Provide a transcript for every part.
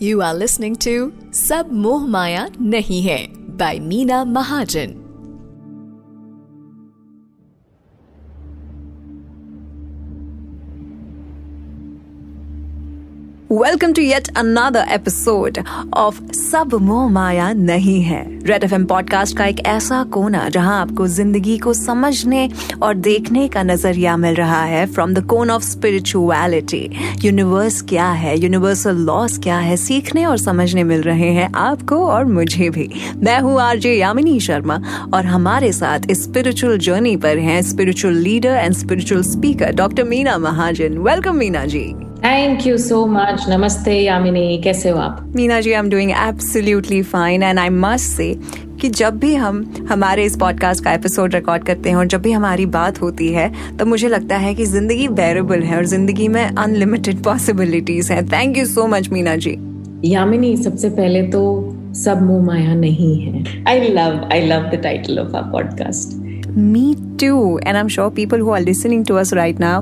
You are listening to Sab Moh Maya Nahi Hai by Meena Mahajan. Welcome to yet another episode of Sab Moh Maya नहीं है red F M पॉडकास्ट का एक ऐसा कोना जहाँ आपको ज़िंदगी को समझने और देखने का नज़रिया मिल रहा है from the cone of spirituality universe क्या है? यूनिवर्सल लॉस क्या है? सीखने और समझने मिल रहे हैं आपको और मुझे भी। मैं हूँ आरजे यामिनी शर्मा और हमारे साथ इस स्पिरिचुअल जर्नी पर हैं spiritual leader and spiritual speaker doctor Meena Mahajan welcome Meena ji. Thank you so much नमस्ते यामिनी कैसे हो आप? Meena ji I am doing absolutely fine and I must say कि जब भी हम हमारे इस पॉडकास्ट का एपिसोड रिकॉर्ड करते हैं और जब भी हमारी बात होती है तो मुझे लगता है कि ज़िंदगी बेरेबल है और ज़िंदगी में अनलिमिटेड पॉसिबिलिटीज हैं। Thank you so much Meena ji. Yamini सबसे पहले तो सब मुँह माया नहीं है। I love I love the title of our podcast Me too. And I'm sure people who are listening to us right now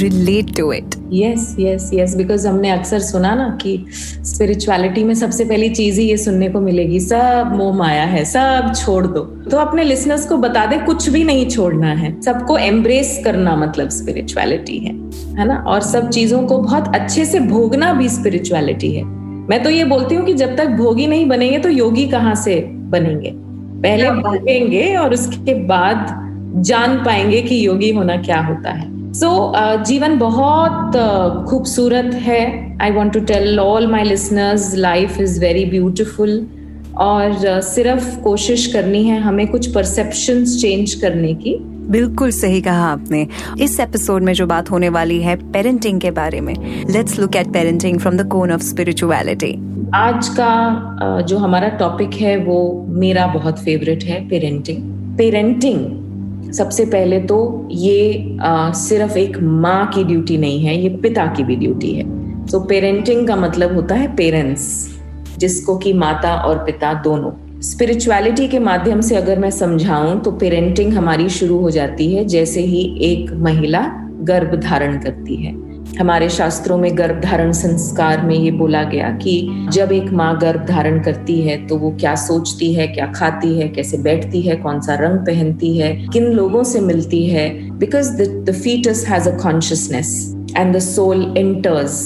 relate to it. Yes, yes, yes. Because हमने अक्सर सुना ना कि स्पिरिचुअलिटी में सबसे पहली चीज़ ही ये सुनने को मिलेगी सब मोह माया है सब छोड़ दो तो अपने लिसनर्स को बता दे कुछ भी नहीं छोड़ना है सबको एम्ब्रेस करना मतलब स्पिरिचुअलिटी है है ना और सब चीज़ों को बहुत अच्छे से भोगना भी स्पिरिचुअलिटी है मैं तो ये बोलती हूँ कि जब तक भोगी नहीं बनेंगे तो योगी कहाँ से बनेंगे पहले भोगेंगे और उसके बाद जान पाएँगे कि योगी होना क्या होता है। सो so, uh, जीवन बहुत uh, खूबसूरत है। I want to tell all my listeners life is very beautiful और uh, सिर्फ़ कोशिश करनी है हमें कुछ परसेप्शन चेंज करने की। बिल्कुल सही कहा आपने। इस एपिसोड में जो बात होने वाली है पेरेंटिंग के बारे में। Let's look at parenting from the cone of spirituality आज का जो हमारा टॉपिक है वो मेरा बहुत फेवरेट है पेरेंटिंग पेरेंटिंग सबसे पहले तो ये आ, सिर्फ़ एक माँ की ड्यूटी नहीं है ये पिता की भी ड्यूटी है। तो पेरेंटिंग का मतलब होता है पेरेंट्स जिसको कि माता और पिता दोनों। स्पिरिचुअलिटी के माध्यम से अगर मैं समझाऊं तो पेरेंटिंग हमारी शुरू हो जाती है जैसे ही एक महिला गर्भ धारण करती है। हमारे शास्त्रों में गर्भ धारण संस्कार में ये बोला गया कि जब एक माँ गर्भ धारण करती है तो वो क्या सोचती है, क्या खाती है, कैसे बैठती है, कौन सा रंग पहनती है, किन लोगों से मिलती है because the foetus has a consciousness and the soul enters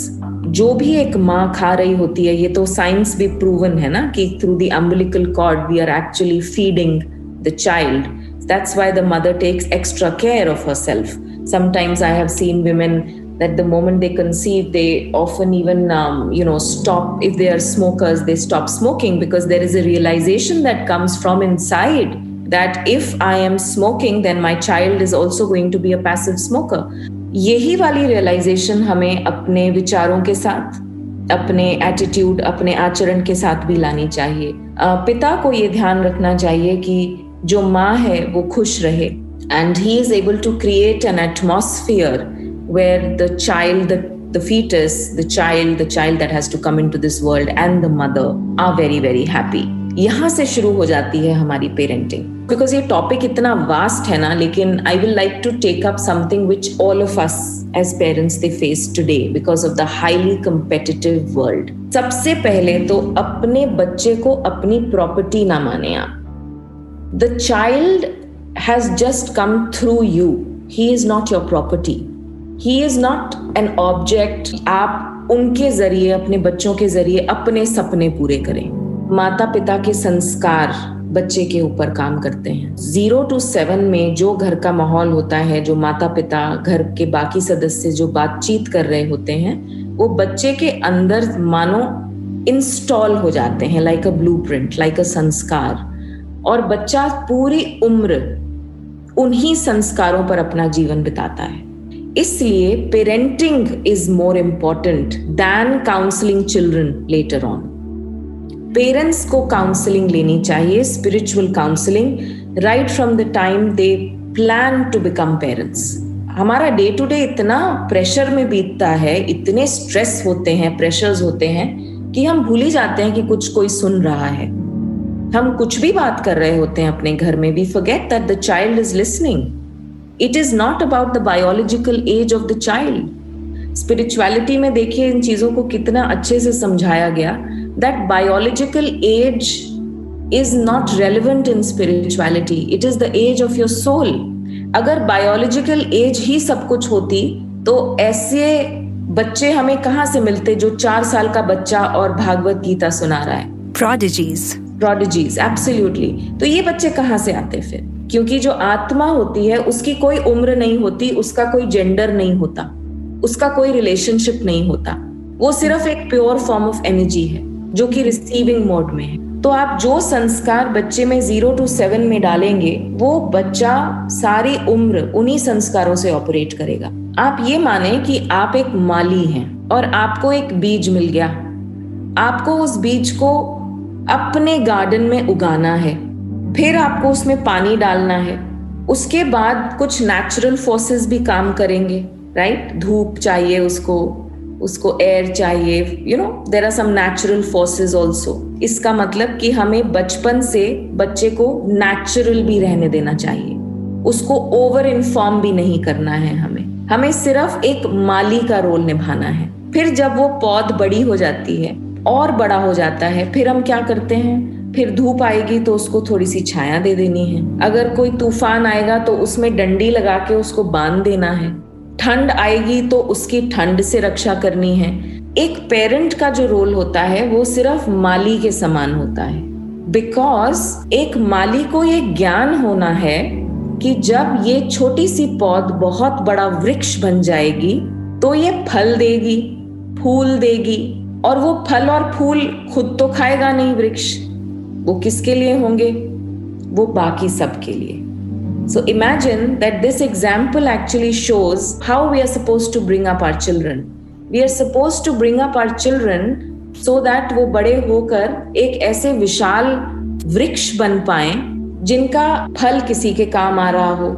जो भी एक माँ खा रही होती है, ये तो साइंस भी प्रूवन है ना कि through the umbilical cord we are actually feeding the child that's why the mother takes extra care of herself sometimes i have seen women that the moment they conceive they often even um, you know stop if they are smokers they stop smoking because there is a realization that comes from inside that if i am smoking then my child is also going to be a passive smoker यही वाली realisation हमें अपने विचारों के साथ अपने attitude अपने आचरण के साथ भी लानी चाहिए पिता को ये ध्यान रखना चाहिए कि जो माँ है वो खुश रहे and he is able to create an atmosphere where the child, the, the fetus, the child, the child that has to come into this world and the mother are very, very happy. यहाँ से शुरू हो जाती है हमारी parenting because ये topic इतना vast है ना लेकिन I will like to take up something which all of us as parents they face today because of the highly competitive world सबसे पहले तो अपने बच्चे को अपनी प्रॉपर्टी ना माने आप. The child has just come through you he is not your property he is not an object आप उनके ज़रिए, अपने बच्चों के ज़रिए, अपने सपने पूरे करें। माता पिता के संस्कार बच्चे के ऊपर काम करते हैं। ज़ीरो टू सेवन में जो घर का माहौल होता है, जो माता पिता घर के बाकी सदस्य जो बातचीत कर रहे होते हैं, वो बच्चे के अंदर मानो इंस्टॉल हो जाते हैं like a blueprint like a sanskar. और बच्चा पूरी उम्र उन्हीं संस्कारों पर अपना जीवन बिताता है। इसलिए parenting is more important than counselling children later on parents को काउंसलिंग लेनी चाहिए spiritual counselling right from the time they plan to become parents हमारा डे टू डे इतना प्रेशर में बीतता है, इतने स्ट्रेस होते हैं प्रेशर्स होते हैं, कि हम भूल ही जाते हैं कि कुछ कोई सुन रहा है। हम कुछ भी बात कर रहे होते हैं अपने घर में we forget that the child is listening It is not about the biological age of the child. Spirituality में देखिए इन चीज़ों को कितना अच्छे से समझाया गया that biological age is not relevant in spirituality it is the age of your soul अगर बायोलॉजिकल एज ही सब कुछ होती तो ऐसे बच्चे हमें कहाँ से मिलते जो चार साल का बच्चा और भागवत गीता सुना रहा है? प्रोडिजीज प्रोडिजीज एब्सोल्युटली तो ये बच्चे कहाँ से आते फिर? क्योंकि जो आत्मा होती है, उसकी कोई उम्र नहीं होती, उसका कोई जेंडर नहीं होता, उसका कोई रिलेशनशिप नहीं होता। वो सिर्फ़ एक प्योर फॉर्म ऑफ़ एनर्जी है, जो कि रिसीविंग मोड में है। तो आप जो संस्कार बच्चे में ज़ीरो टू सेवन में डालेंगे, वो बच्चा सारी उम्र उन्हीं संस्कारों से ऑपरेट करेगा। आप ये माने कि आप एक माली हैं और आपको एक बीज मिल गया। आपको उस बीज को अपने गार्डन में उगाना है। फिर आपको उसमें पानी डालना है। उसके बाद कुछ नेचुरल फोर्सेस भी काम करेंगे राइट धूप चाहिए उसको उसको एयर चाहिए you know there are some natural forces also इसका मतलब कि हमें बचपन से बच्चे को नेचुरल भी रहने देना चाहिए। उसको ओवर इन्फॉर्म भी नहीं करना है हमें। हमें सिर्फ़ एक माली का रोल निभाना है। फिर जब वो पौध बड़ी हो जाती है, और बड़ा हो जाता है, फिर हम क्या करते हैं? फिर धूप आएगी तो उसको थोड़ी सी छाया दे देनी है। अगर कोई तूफ़ान आएगा तो उसमें डंडी लगा के उसको बाँध देना है। ठंड आएगी तो उसकी ठंड से रक्षा करनी है। एक पेरेंट का जो रोल होता है वो सिर्फ़ माली के समान होता है। बिकॉज़ एक माली को ये ज्ञान होना है कि जब ये छोटी सी पौध बहुत बड़ा वृक्ष बन जाएगी तो ये फल देगी, फूल देगी और वो फल और फूल खुद तो खाएगा नहीं वृक्ष। वो किसके लिए होंगे? वो बाकी सबके लिए। So imagine that this example actually shows how we are supposed to bring up our children we are supposed to bring up our children so that वो बड़े होकर एक ऐसे विशाल वृक्ष बन पाए, जिनका फल किसी के काम आ रहा हो,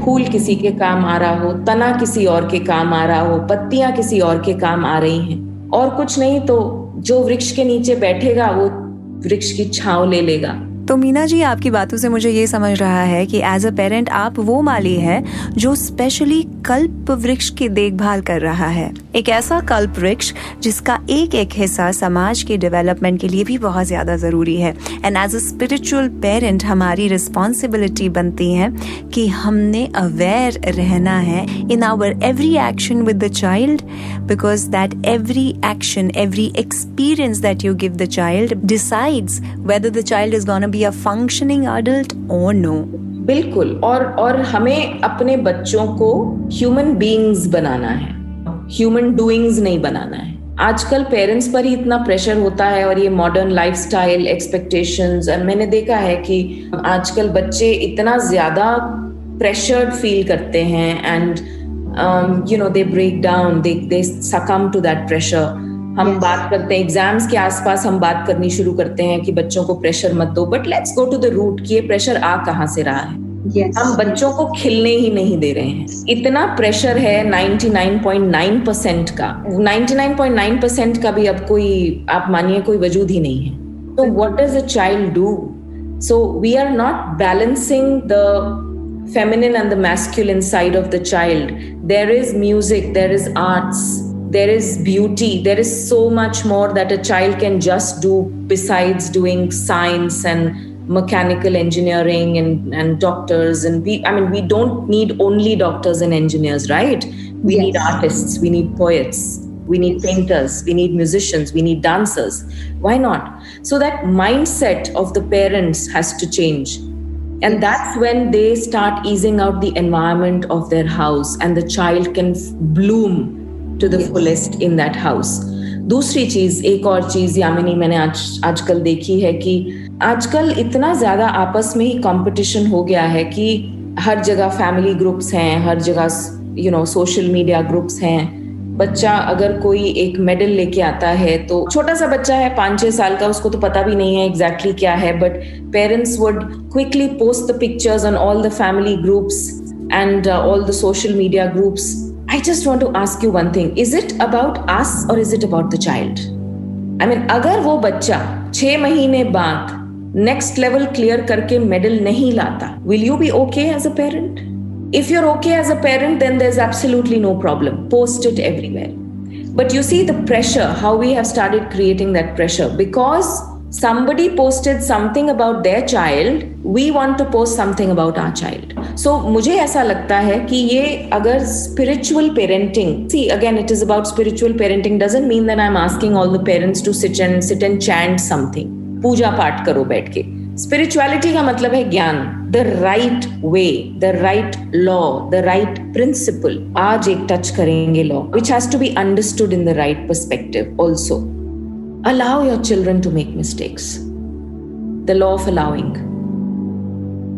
फूल किसी के काम आ रहा हो, तना किसी और के काम आ रहा हो, पत्तियाँ किसी और के काम आ रही हैं। और कुछ नहीं तो जो वृक्ष के नीचे बैठेगा, वो वृक्ष की छाव ले लेगा। तो मीना जी, आपकी बातों से मुझे ये समझ रहा है कि एज अ पेरेंट आप वो माली है जो स्पेशली कल्प वृक्ष की देखभाल कर रहा है। एक ऐसा कल्प वृक्ष जिसका एक एक हिस्सा समाज के डेवलपमेंट के लिए भी बहुत ज़्यादा ज़रूरी है। And as a spiritual parent हमारी रिस्पॉन्सिबिलिटी बनती है कि हमने अवेयर रहना है in our every action with the child because that every action every experience that you give the child decides whether the child is gonna be a functioning adult और no बिल्कुल, और और हमें अपने बच्चों को ह्यूमन बीइंग्स बनाना है। ह्यूमन डूइंग्स नहीं बनाना है। आजकल पेरेंट्स पर ही इतना प्रेशर होता है और ये मॉडर्न लाइफस्टाइल एक्सपेक्टेशंस और मैंने देखा है कि आजकल बच्चे इतना ज़्यादा प्रेशर्ड फील करते हैं and you know they break down they they succumb to that pressure हम yes. बात करते हैं एग्ज़ाम्स के आसपास हम बात करनी शुरू करते हैं कि बच्चों को प्रेशर मत दो but let's go to the root कि ये प्रेशर आ कहाँ से रहा है? Yes. हम बच्चों को खिलने ही नहीं दे रहे हैं। इतना प्रेशर है 99.9 परसेंट का। 99.9 परसेंट का भी अब कोई आप मानिए कोई वजूद ही नहीं है। तो what does a child do so we are not balancing the feminine and the masculine side of the child. There is music there is arts. There is beauty. There is so much more that a child can just do besides doing science and mechanical engineering and, and doctors and we i mean we don't need only doctors and engineers right? We yes. need artists. We need poets. We need painters. We need musicians. We need dancers. Why not? So that mindset of the parents has to change. And that's when they start easing out the environment of their house and the child can bloom to the fullest in that house दूसरी चीज़, एक और चीज़, यामिनी, मैंने आज, आजकल देखी है कि आजकल इतना ज़्यादा आपस में ही कंपटीशन हो गया है कि हर जगह फैमिली ग्रुप्स हैं, हर जगह you know social media groups हैं। बच्चा अगर कोई एक मेडल लेके आता है तो छोटा सा बच्चा है, पाँच छह साल का, उसको तो पता भी नहीं है एग्जैक्टली exactly क्या है but parents would quickly post the pictures on all the family groups and all the social media groups I just want to ask you one thing. Is it about us or is it about the child? I mean, अगर वो बच्चा छह महीने बाद next level clear करके medal नहीं लाता will you be okay as a parent if you're okay as a parent then there's absolutely no problem post it everywhere But you see the pressure, how we have started creating that pressure because somebody posted something about their child, we want to post something about our child. So मुझे ऐसा लगता है कि ये अगर spiritual parenting, see again it is about spiritual parenting doesn't mean that I'm asking all the parents to sit and sit and chant something. पूजा पाठ करो बैठ के स्पिरिचुअलिटी का मतलब है ज्ञान the right way the right law the right principle आज एक टच करेंगे law which has to be understood in the right perspective also allow your children to make mistakes the law of allowing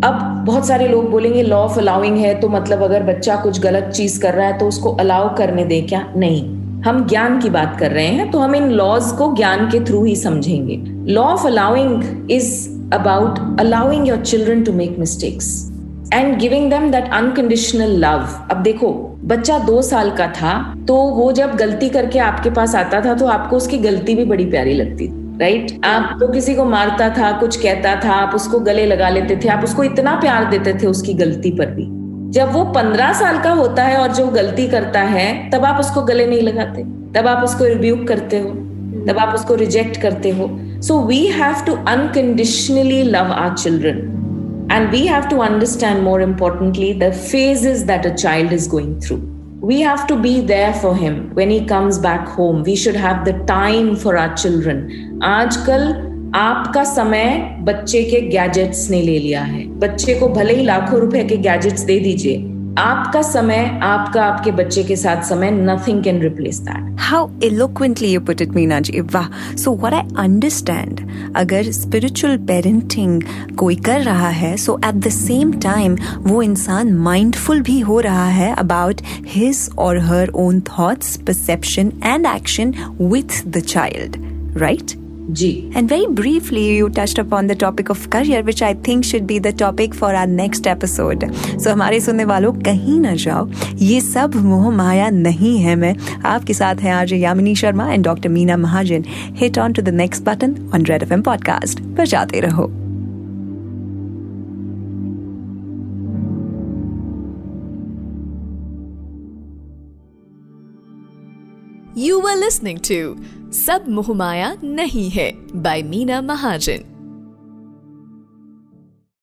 अब बहुत सारे लोग बोलेंगे law of allowing है तो मतलब अगर बच्चा कुछ गलत चीज़ कर रहा है तो उसको अलाउ करने दे क्या? नहीं। हम ज्ञान की बात कर रहे हैं तो हम इन लॉज को ज्ञान के थ्रू ही समझेंगे। Law of allowing is about allowing your children to make mistakes. And giving them that unconditional love अब देखो, बच्चा दो साल का था तो वो जब गलती करके आपके पास आता था तो आपको उसकी गलती भी बड़ी प्यारी लगती थी राइट right? आप तो किसी को मारता था, कुछ कहता था, आप उसको गले लगा लेते थे, आप उसको इतना प्यार देते थे उसकी गलती पर भी। जब वो पंद्रह साल का होता है और जो गलती करता है, तब आप उसको गले नहीं लगाते, तब आप उसको रिव्यू करते हो, तब आप उसको रिजेक्ट करते हो। So we have to unconditionally love our children and we have to understand more importantly the phases that a child is going through we have to be there for him when he comes back home we should have the time for our children आजकल आपका समय बच्चे के gadgets ने ले लिया है बच्चे को भले ही लाखों रुपए के गैजेट्स दे दीजिए आपका समय, आपका, आपके बच्चे के साथ समय nothing can replace that how eloquently you put it Meena ji वाह. सो व्हाट आई अंडरस्टैंड अगर स्पिरिचुअल पेरेंटिंग कोई कर रहा है so at the same time वो इंसान माइंडफुल भी हो रहा है अबाउट हिज और her own thoughts perception and action with the child right ji. And very briefly you touch upon the topic of career which I think should be the topic for our next episode so हमारे सुनने वालों कहीं ना जाओ ये सब मोह माया नहीं है मैं। आपके साथ है आज Yamini Sharma and doctor Meena Mahajan. Hit on to the next button on Red F M podcast पर जाते रहो। You were listening to सब मोहमाया नहीं है। बाय मीना महाजन